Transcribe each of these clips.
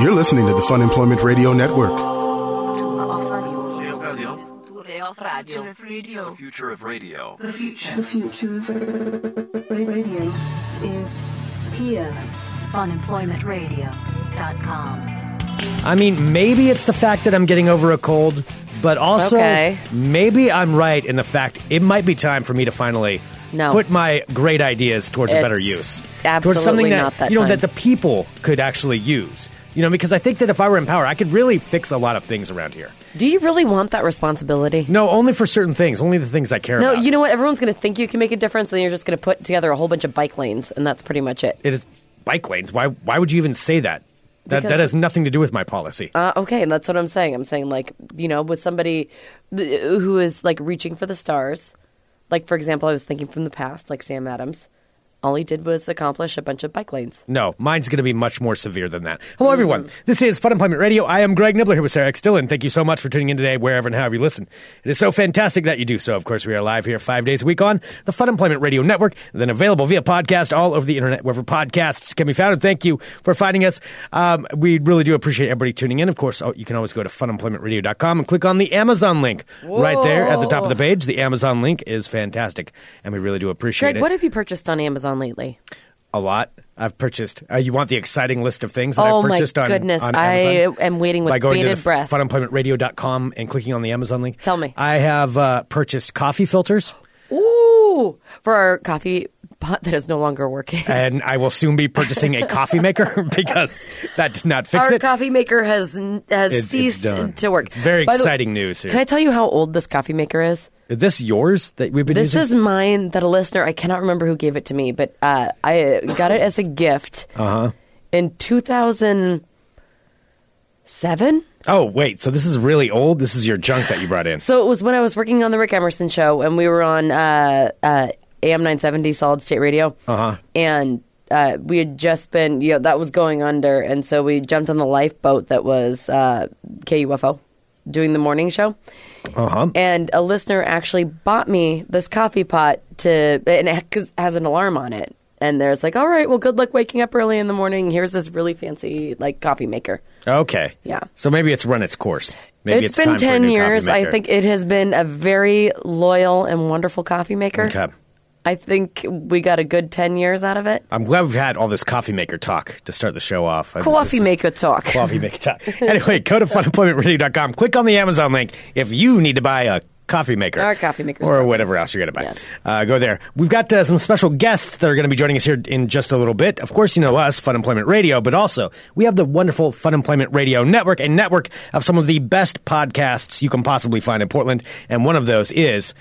You're listening to the Fun Employment Radio Network. The future of radio. The future. The future of radio is here. funemploymentradio.com. I mean, maybe it's the fact that I'm getting over a cold, but also Okay. maybe I'm right in the fact it might be time for me to finally No. put my great ideas towards a better It's use. absolutely towards something that, not that you know time. that the people could actually use. You know, because I think that if I were in power, I could really fix a lot of things around here. Do you really want that responsibility? No, only for certain things, only the things I care No, about. No, you know what? Everyone's going to think you can make a difference, and you're just going to put together a whole bunch of bike lanes, and that's pretty much it. it is bike lanes. Why? Why would you even say that? That Because- that has nothing to do with my policy. Uh, okay, and that's what I'm saying. I'm saying, like, you know, with somebody who is like reaching for the stars. Like, for example, I was thinking from the past, like Sam Adams. All he did was accomplish a bunch of bike lanes. No, mine's going to be much more severe than that. Hello, everyone. This is Fun Employment Radio. I am Greg Nibler here with Sarah X. Dillon. Thank you so much for tuning in today, wherever and however you listen. It is so fantastic that you do so. Of course, we are live here five days a week on the Fun Employment Radio Network, and then available via podcast all over the internet, wherever podcasts can be found. And thank you for finding us. Um, we really do appreciate everybody tuning in. Of course, oh, you can always go to funemploymentradio.com and click on the Amazon link right there at the top of the page. The Amazon link is fantastic, and we really do appreciate Greg, it what have you purchased on Amazon lately? a lot. I've purchased. Uh, you want the exciting list of things that Oh I've purchased on, my goodness, on I Amazon? am waiting with By going bated to breath. funemploymentradio.com and clicking on the Amazon link. Tell me. I have uh, purchased coffee filters, Ooh, for our coffee pot that is no longer working. and I will soon be purchasing a coffee maker because that did not fix Our it. Our coffee maker has has It- ceased to work. It's very By exciting news here. Can I tell you how old this coffee maker is? Is this yours that we've been This using? is mine that a listener, I cannot remember who gave it to me, but uh, I got it as a gift uh-huh. in 2007. Oh wait, so this is really old. This is your junk that you brought in. So it was when I was working on the Rick Emerson show, and we were on uh, uh, AM 970 Solid State Radio. Uh-huh. And uh, we had just been, you know, that was going under. And so we jumped on the lifeboat that was uh, KUFO doing the morning show. Uh huh. And a listener actually bought me this coffee pot to, and it has an alarm on it. And there's like, all right, well, good luck waking up early in the morning. Here's this really fancy like coffee maker. Okay. Yeah. So maybe it's run its course. Maybe it's, it's been time for a 10 new years. I think it has been a very loyal and wonderful coffee maker. Okay. I think we got a good 10 years out of it. I'm glad we've had all this coffee maker talk to start the show off. I- Coffee maker talk. Coffee maker talk. Anyway, go to funemploymentradio.com. Click on the Amazon link if you need to buy a coffee maker. Or coffee maker's Or probably- whatever else you're going to buy. Yes. Uh, go there. We've got uh, some special guests that are going to be joining us here in just a little bit. Of course, you know us, Fun Employment Radio, but also we have the wonderful Fun Employment Radio Network, a network of some of the best podcasts you can possibly find in Portland. And one of those is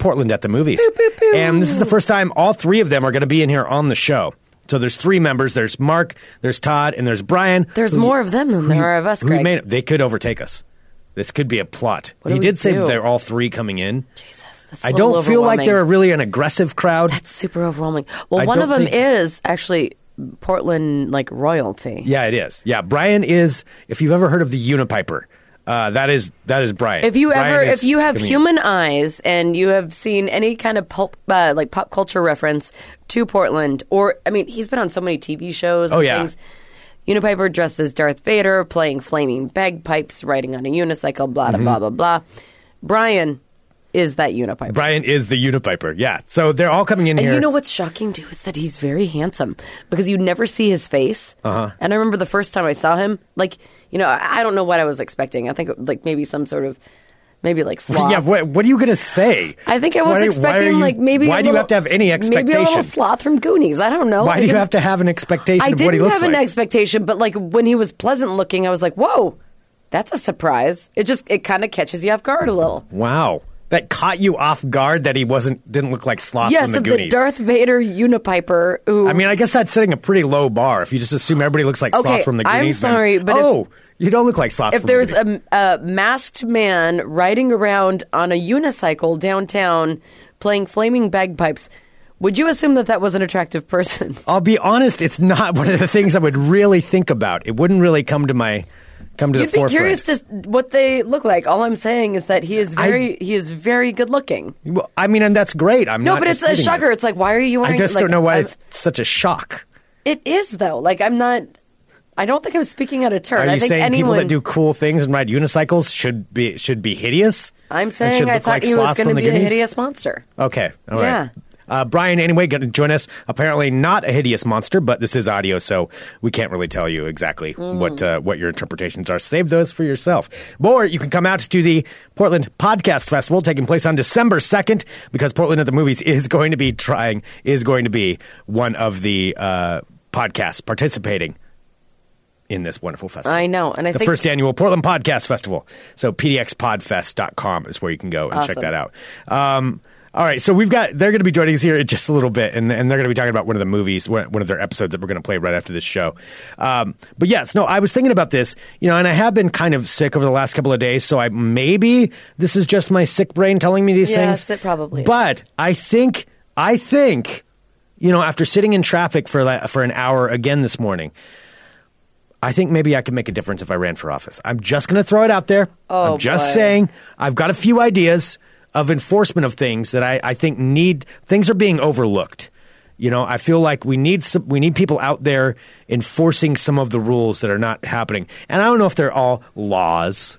Portland at the Movies. And this is the first time all three of them are going to be in here on the show. So there's three members. There's Mark, there's Todd, and there's Brian. There's who- more of them than there are of us, Greg. made- they could overtake us. This could be a plot. What he did say do? they're all three coming in. Jesus, that's a I don't feel like they're really an aggressive crowd. That's super overwhelming. Well, I one of them think- is actually Portland, like royalty. yeah, it is. Yeah, Brian is. If you've ever heard of the Unipiper, uh, that is that is Brian. If you Brian ever, if you have human eyes and you have seen any kind of pulp, uh, like pop culture reference to Portland, or I mean, he's been on so many TV shows. Oh, and yeah. things. Unipiper dressed as Darth Vader, playing flaming bagpipes, riding on a unicycle, blah Mm-hmm. blah blah blah. Brian is that Unipiper. Brian is the Unipiper. Yeah, so they're all coming in And here. you know what's shocking too is that he's very handsome because you never see his face. Uh-huh. And I remember the first time I saw him, like you know, I don't know what I was expecting. I think like maybe some sort of maybe like sloth. yeah, what, what are you going to say? I think I was Why- why expecting you- like maybe. Why do you have to have any expectations? Maybe a little sloth from Goonies. I don't know. Why I do you have to have an expectation I of what he didn't have an like? expectation, but like when he was pleasant looking, I was like, "Whoa, that's a surprise." It just it kind of catches you off guard a little. wow, that caught you off guard that he wasn't didn't look like Sloth Yes, from the of the Goonies. Darth Vader Unipiper. Who I mean, I guess that's setting a pretty low bar if you just assume everybody looks like Okay, Sloth from the Goonies. I'm Goonies. then- sorry, but if- oh, you don't look like Sloth. if from the there's Goonies. a, a masked man riding around on a unicycle downtown playing flaming bagpipes, would you assume that that was an attractive person? I'll be honest, it's not one of the things I would really think about. It wouldn't really come to my come to You'd the be forefront. curious to what they look like. All I'm saying is that he is I- very he is very good looking. Well, I mean, and that's great. I'm No, but it's a shocker. this. It's like why are you wearing? I just like, don't know why I'm- it's such a shock. It is though. Like I'm not. I don't think I'm speaking out of turn. Are I you think saying anyone, people that do cool things and ride unicycles should be should be hideous? I'm saying I thought like he was going to be a hideous monster. Okay, all right. Uh, Brian, anyway, going to join us. Apparently, not a hideous monster, but this is audio, so we can't really tell you exactly Mm. what uh, what your interpretations are. Save those for yourself. Or you can come out to the Portland Podcast Festival taking place on December second, because Portland at the Movies is going to be trying is going to be one of the uh, podcasts participating in this wonderful festival. I know, and I the first annual Portland Podcast Festival. So pdxpodfest.com is where you can go and check that out. Um, all right, so we've got they're going to be joining us here in just a little bit, and, and they're going to be talking about one of the movies, one one of their episodes that we're going to play right after this show. Um, but yes, no, I was thinking about this, you know, and I have been kind of sick over the last couple of days, so I maybe this is just my sick brain telling me these things. Yes, it probably is. But I think I think you know after sitting in traffic for for an hour again this morning. I think maybe I could make a difference if I ran for office. I'm just going to throw it out there. Oh, I'm just boy. saying I've got a few ideas of enforcement of things that I, I think need things are being overlooked. You know, I feel like we need some, we need people out there enforcing some of the rules that are not happening. And I don't know if they're all laws,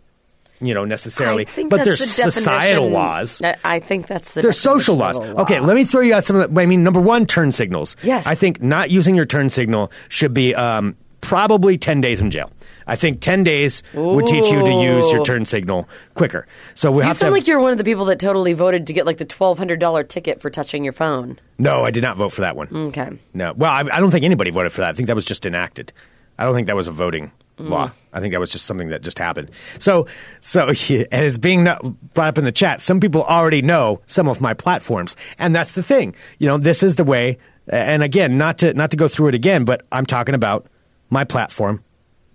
you know, necessarily, but they're the societal definition- laws. I- think that's the They're social laws. law. Okay, let me throw you out some of the. I mean, number one, turn signals. Yes. I think not using your turn signal should be um, probably 10 days in jail. I think 10 days would teach you to use your turn signal quicker. So we You have to. sound have- like you're one of the people that totally voted to get like the twelve hundred dollar ticket for touching your phone. no, I did not vote for that one. Okay. No. Well, I, I don't think anybody voted for that. I think that was just enacted. I don't think that was a voting mm. law. I think that was just something that just happened. So, so and it's being not brought up in the chat. Some people already know some of my platforms, and that's the thing. You know, this is the way. And again, not to not to go through it again, but I'm talking about my platform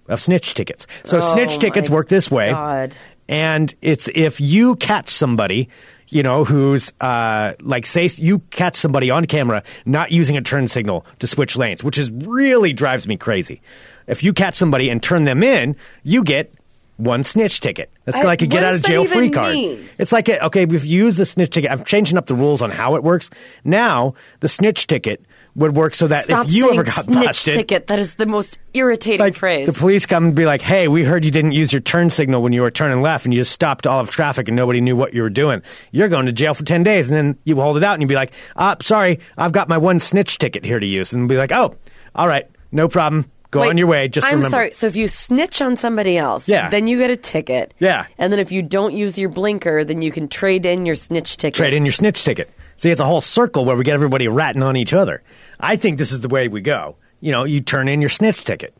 of snitch tickets. So Oh, snitch tickets work this way. God. And it's if you catch somebody, you know, who's uh, like, say you catch somebody on camera not using a turn signal to switch lanes, which is really drives me crazy. If you catch somebody and turn them in, you get one snitch ticket. That's I- like a get out of jail free card. mean? It's like a, okay, we've used the snitch ticket, I'm changing up the rules on how it works. Now the snitch ticket would work so that Stop if you ever got snitch busted, ticket. That is the most irritating like phrase. the police come and be like, "Hey, we heard you didn't use your turn signal when you were turning left, and you just stopped all of traffic, and nobody knew what you were doing. You're going to jail for ten days." And then you hold it out, and you'd be like, "Ah, sorry, I've got my one snitch ticket here to use," and be like, "Oh, all right, no problem. Go Wait, on your way. Just I'm remember." sorry. So if you snitch on somebody else, Yeah. then you get a ticket. Yeah. And then if you don't use your blinker, then you can trade in your snitch ticket. Trade in your snitch ticket. See, it's a whole circle where we get everybody ratting on each other. I think this is the way we go. You know, you turn in your snitch ticket.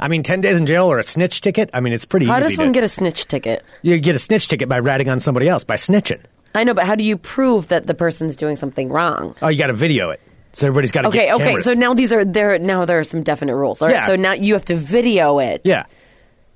I mean, ten days in jail or a snitch ticket. I mean, it's pretty easy. How does one to, get a snitch ticket? you get a snitch ticket by ratting on somebody else by snitching. I know, but how do you prove that the person's doing something wrong? Oh, you got to video it. So everybody's got to Okay, get okay. cameras. So now these are there. Now there are some definite rules. All right. Yeah. So now you have to video it. yeah.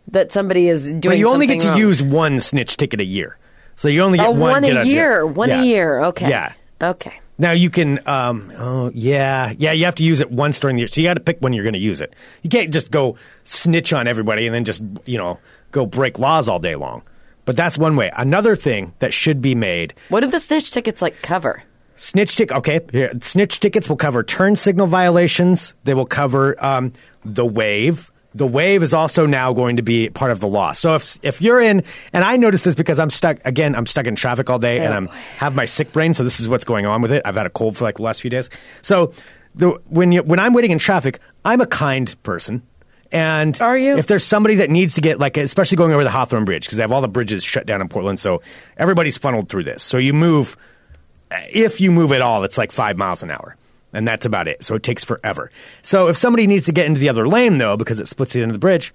That somebody is doing. But you only get to wrong. use one snitch ticket a year. So you only get Oh, one, one a year. One Yeah. a year. Okay. Yeah. Okay. Now you can, um, oh yeah, yeah. You have to use it once during the year, so you got to pick when you're going to use it. You can't just go snitch on everybody and then just you know go break laws all day long. But that's one way. Another thing that should be made What do the snitch tickets like cover? Snitch tick. Okay, here, snitch tickets will cover turn signal violations. They will cover um, the wave. The wave is also now going to be part of the law. So if if you're in, and I noticed this because I'm stuck again. I'm stuck in traffic all day, and Oh, I'm have my sick brain. So this is what's going on with it. I've had a cold for like the last few days. So the, when you when I'm waiting in traffic, I'm a kind person. And Are you? If there's somebody that needs to get like, especially going over the Hawthorne Bridge, because they have all the bridges shut down in Portland, so everybody's funneled through this. So you move if you move at all, it's like five miles an hour. And that's about it. So it takes forever. So if somebody needs to get into the other lane, though, because it splits the end of the bridge,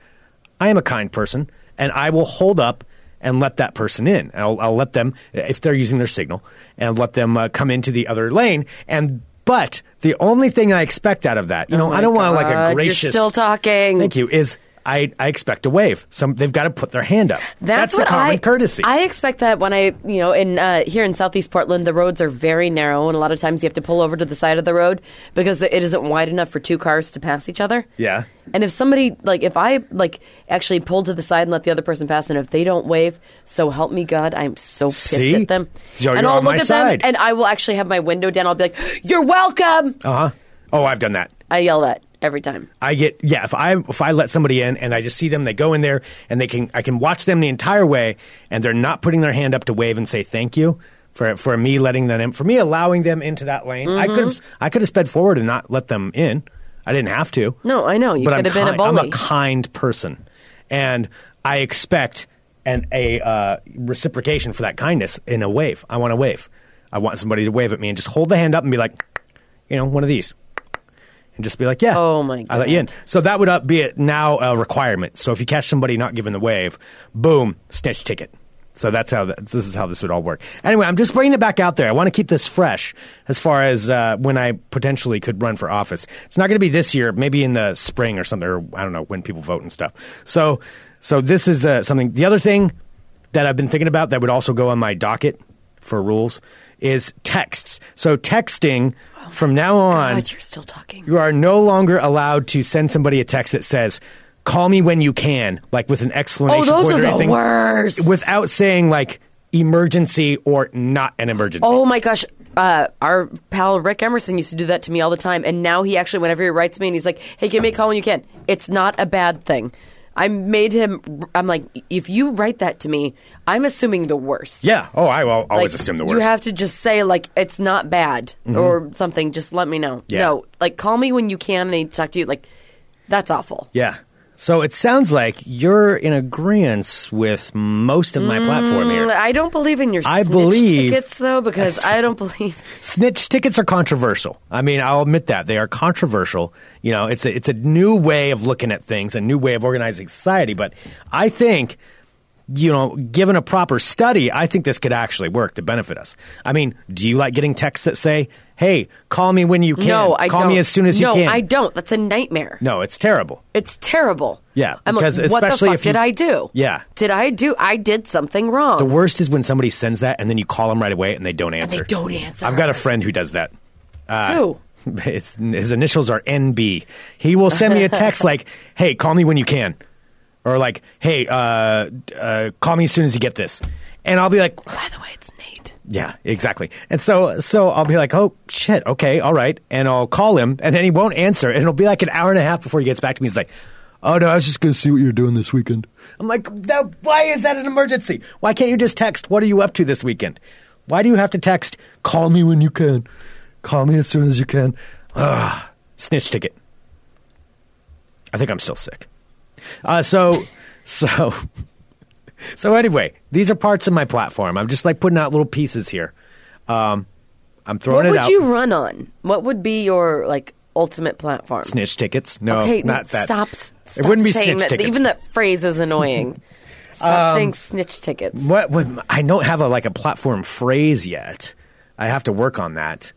I am a kind person and I will hold up and let that person in. I'll, I'll let them, if they're using their signal, and let them uh, come into the other lane. And but the only thing I expect out of that, you know, Oh my I don't want like a gracious. You're still talking. Thank you. Is I, I expect a wave. Some they've got to put their hand up. That's, the what common I, courtesy. I expect that when I, you know, in uh, here in Southeast Portland, the roads are very narrow, and a lot of times you have to pull over to the side of the road because it isn't wide enough for two cars to pass each other. Yeah. And if somebody like if I like actually pull to the side and let the other person pass, and if they don't wave, so help me God, I'm so pissed See? at them. So and I'll look at side. them, and I will actually have my window down. I'll be like, "You're welcome." uh huh. Oh, I've done that. I yell that. Every time. I get yeah. If I if I let somebody in and I just see them, they go in there and they can I can watch them the entire way, and they're not putting their hand up to wave and say thank you for for me letting them in, for me allowing them into that lane. I could have I could have sped forward and not let them in. I didn't have to. No, I know you could I'm have been a kind- I'm a kind person, and I expect an a uh, reciprocation for that kindness in a wave. I want a wave. I want somebody to wave at me and just hold the hand up and be like, you know, one of these, and just be like, yeah. Oh, my god. I let you in. So that would uh, be it now a requirement. So if you catch somebody not giving the wave, boom, snitch ticket. So that's how that, this is how this would all work. Anyway, I'm just bringing it back out there. I want to keep this fresh as far as uh, when I potentially could run for office. It's not going to be this year, maybe in the spring or something, or I don't know when people vote and stuff. So, so this is uh, something. The other thing that I've been thinking about that would also go on my docket for rules is texts. So texting from now on, God, you're still talking. you are no longer allowed to send somebody a text that says, "Call me when you can," like with an Oh, those point are or the anything, worst. without saying like emergency or not an emergency. Oh my gosh. Uh, our pal Rick Emerson used to do that to me all the time, and now he actually, whenever he writes me, and he's like, "Hey, give me a call when you can." It's not a bad thing. I made him. I'm like, if you write that to me, I'm assuming the worst. Yeah. Oh, I will always Like, assume the worst. Mm-hmm. You have to just say like it's not bad or something. Just let me know. Yeah. No, like call me when you can and I need to talk to you. Like that's awful. yeah. So it sounds like you're in agreement with most of my platform here. Mm, I don't believe in your I snitch believe- tickets though because I don't believe. Snitch tickets are controversial. I mean, I'll admit that they are controversial. You know, it's a, it's a new way of looking at things, a new way of organizing society. But I think, you know, given a proper study, I think this could actually work to benefit us. I mean, do you like getting texts that say, "Hey, call me when you can. No, I call don't. me as soon as you can." no. I don't. That's a nightmare. No, it's terrible. It's terrible. Yeah, I'm because like, what the especially fuck if you- did I do? Yeah. Did I do? I did something wrong. The worst is when somebody sends that and then you call them right away and they don't answer. they don't answer. I've got a friend who does that. Uh, who? It's, his initials are NB. He will send me a text like, "Hey, call me when you can," or like, "Hey, uh, uh, call me as soon as you get this," and I'll be like, By the way, it's Nate. "Yeah, exactly." And so, so I'll be like, "Oh shit, okay, all right," and I'll call him, and then he won't answer, and it'll be like an hour and a half before he gets back to me. He's like. Oh no! I was just going to see what you're doing this weekend. I'm like, "Now, why is that an emergency? Why can't you just text? What are you up to this weekend? Why do you have to text? Call me when you can. Call me as soon as you can. Ugh. Snitch ticket. I think I'm still sick. Uh, so, so, so anyway, these are parts of my platform. I'm just like putting out little pieces here. Um, I'm throwing What it out. What would you run on? What would be your like ultimate platform? snitch tickets? No, okay, not that. Stop. Stop it wouldn't be saying snitch that. tickets. Um, Even that phrase is annoying. Stop saying snitch tickets. What would I don't have a like a platform phrase yet. I have to work on that.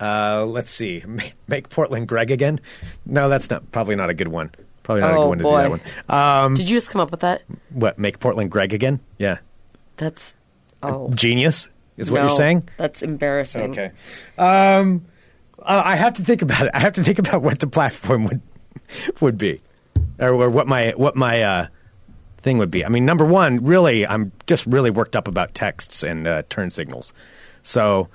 Uh, let's see. Make, make Portland Greg again? No, that's not probably not a good one. Probably not a Oh, good one to boy. do that one. Um, Did you just come up with that? what? Make Portland Greg again? Yeah. That's oh Genius is what no, you're saying. That's embarrassing. Okay. Um, uh, I have to think about it. I have to think about what the platform would would be, or, or what my what my uh, thing would be. I mean, number one, really, I'm just really worked up about texts and uh, turn signals, so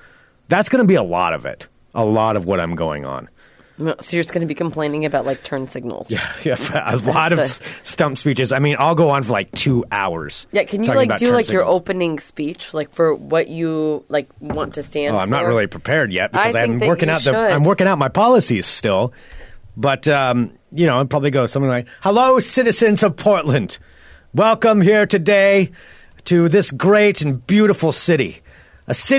that's going to be a lot of it. A lot of what I'm going on. So you're just going to be complaining about like turn signals. Yeah, yeah, a lot of s stump speeches. I mean, I'll go on for like two hours. Yeah, can you like do like your opening speech, like for what you like want to stand? Oh, I'm not really prepared yet because think I'm working out the. I'm working out my policies still. But um, you know, I'd probably go something like, "Hello, citizens of Portland. Welcome here today to this great and beautiful city, a city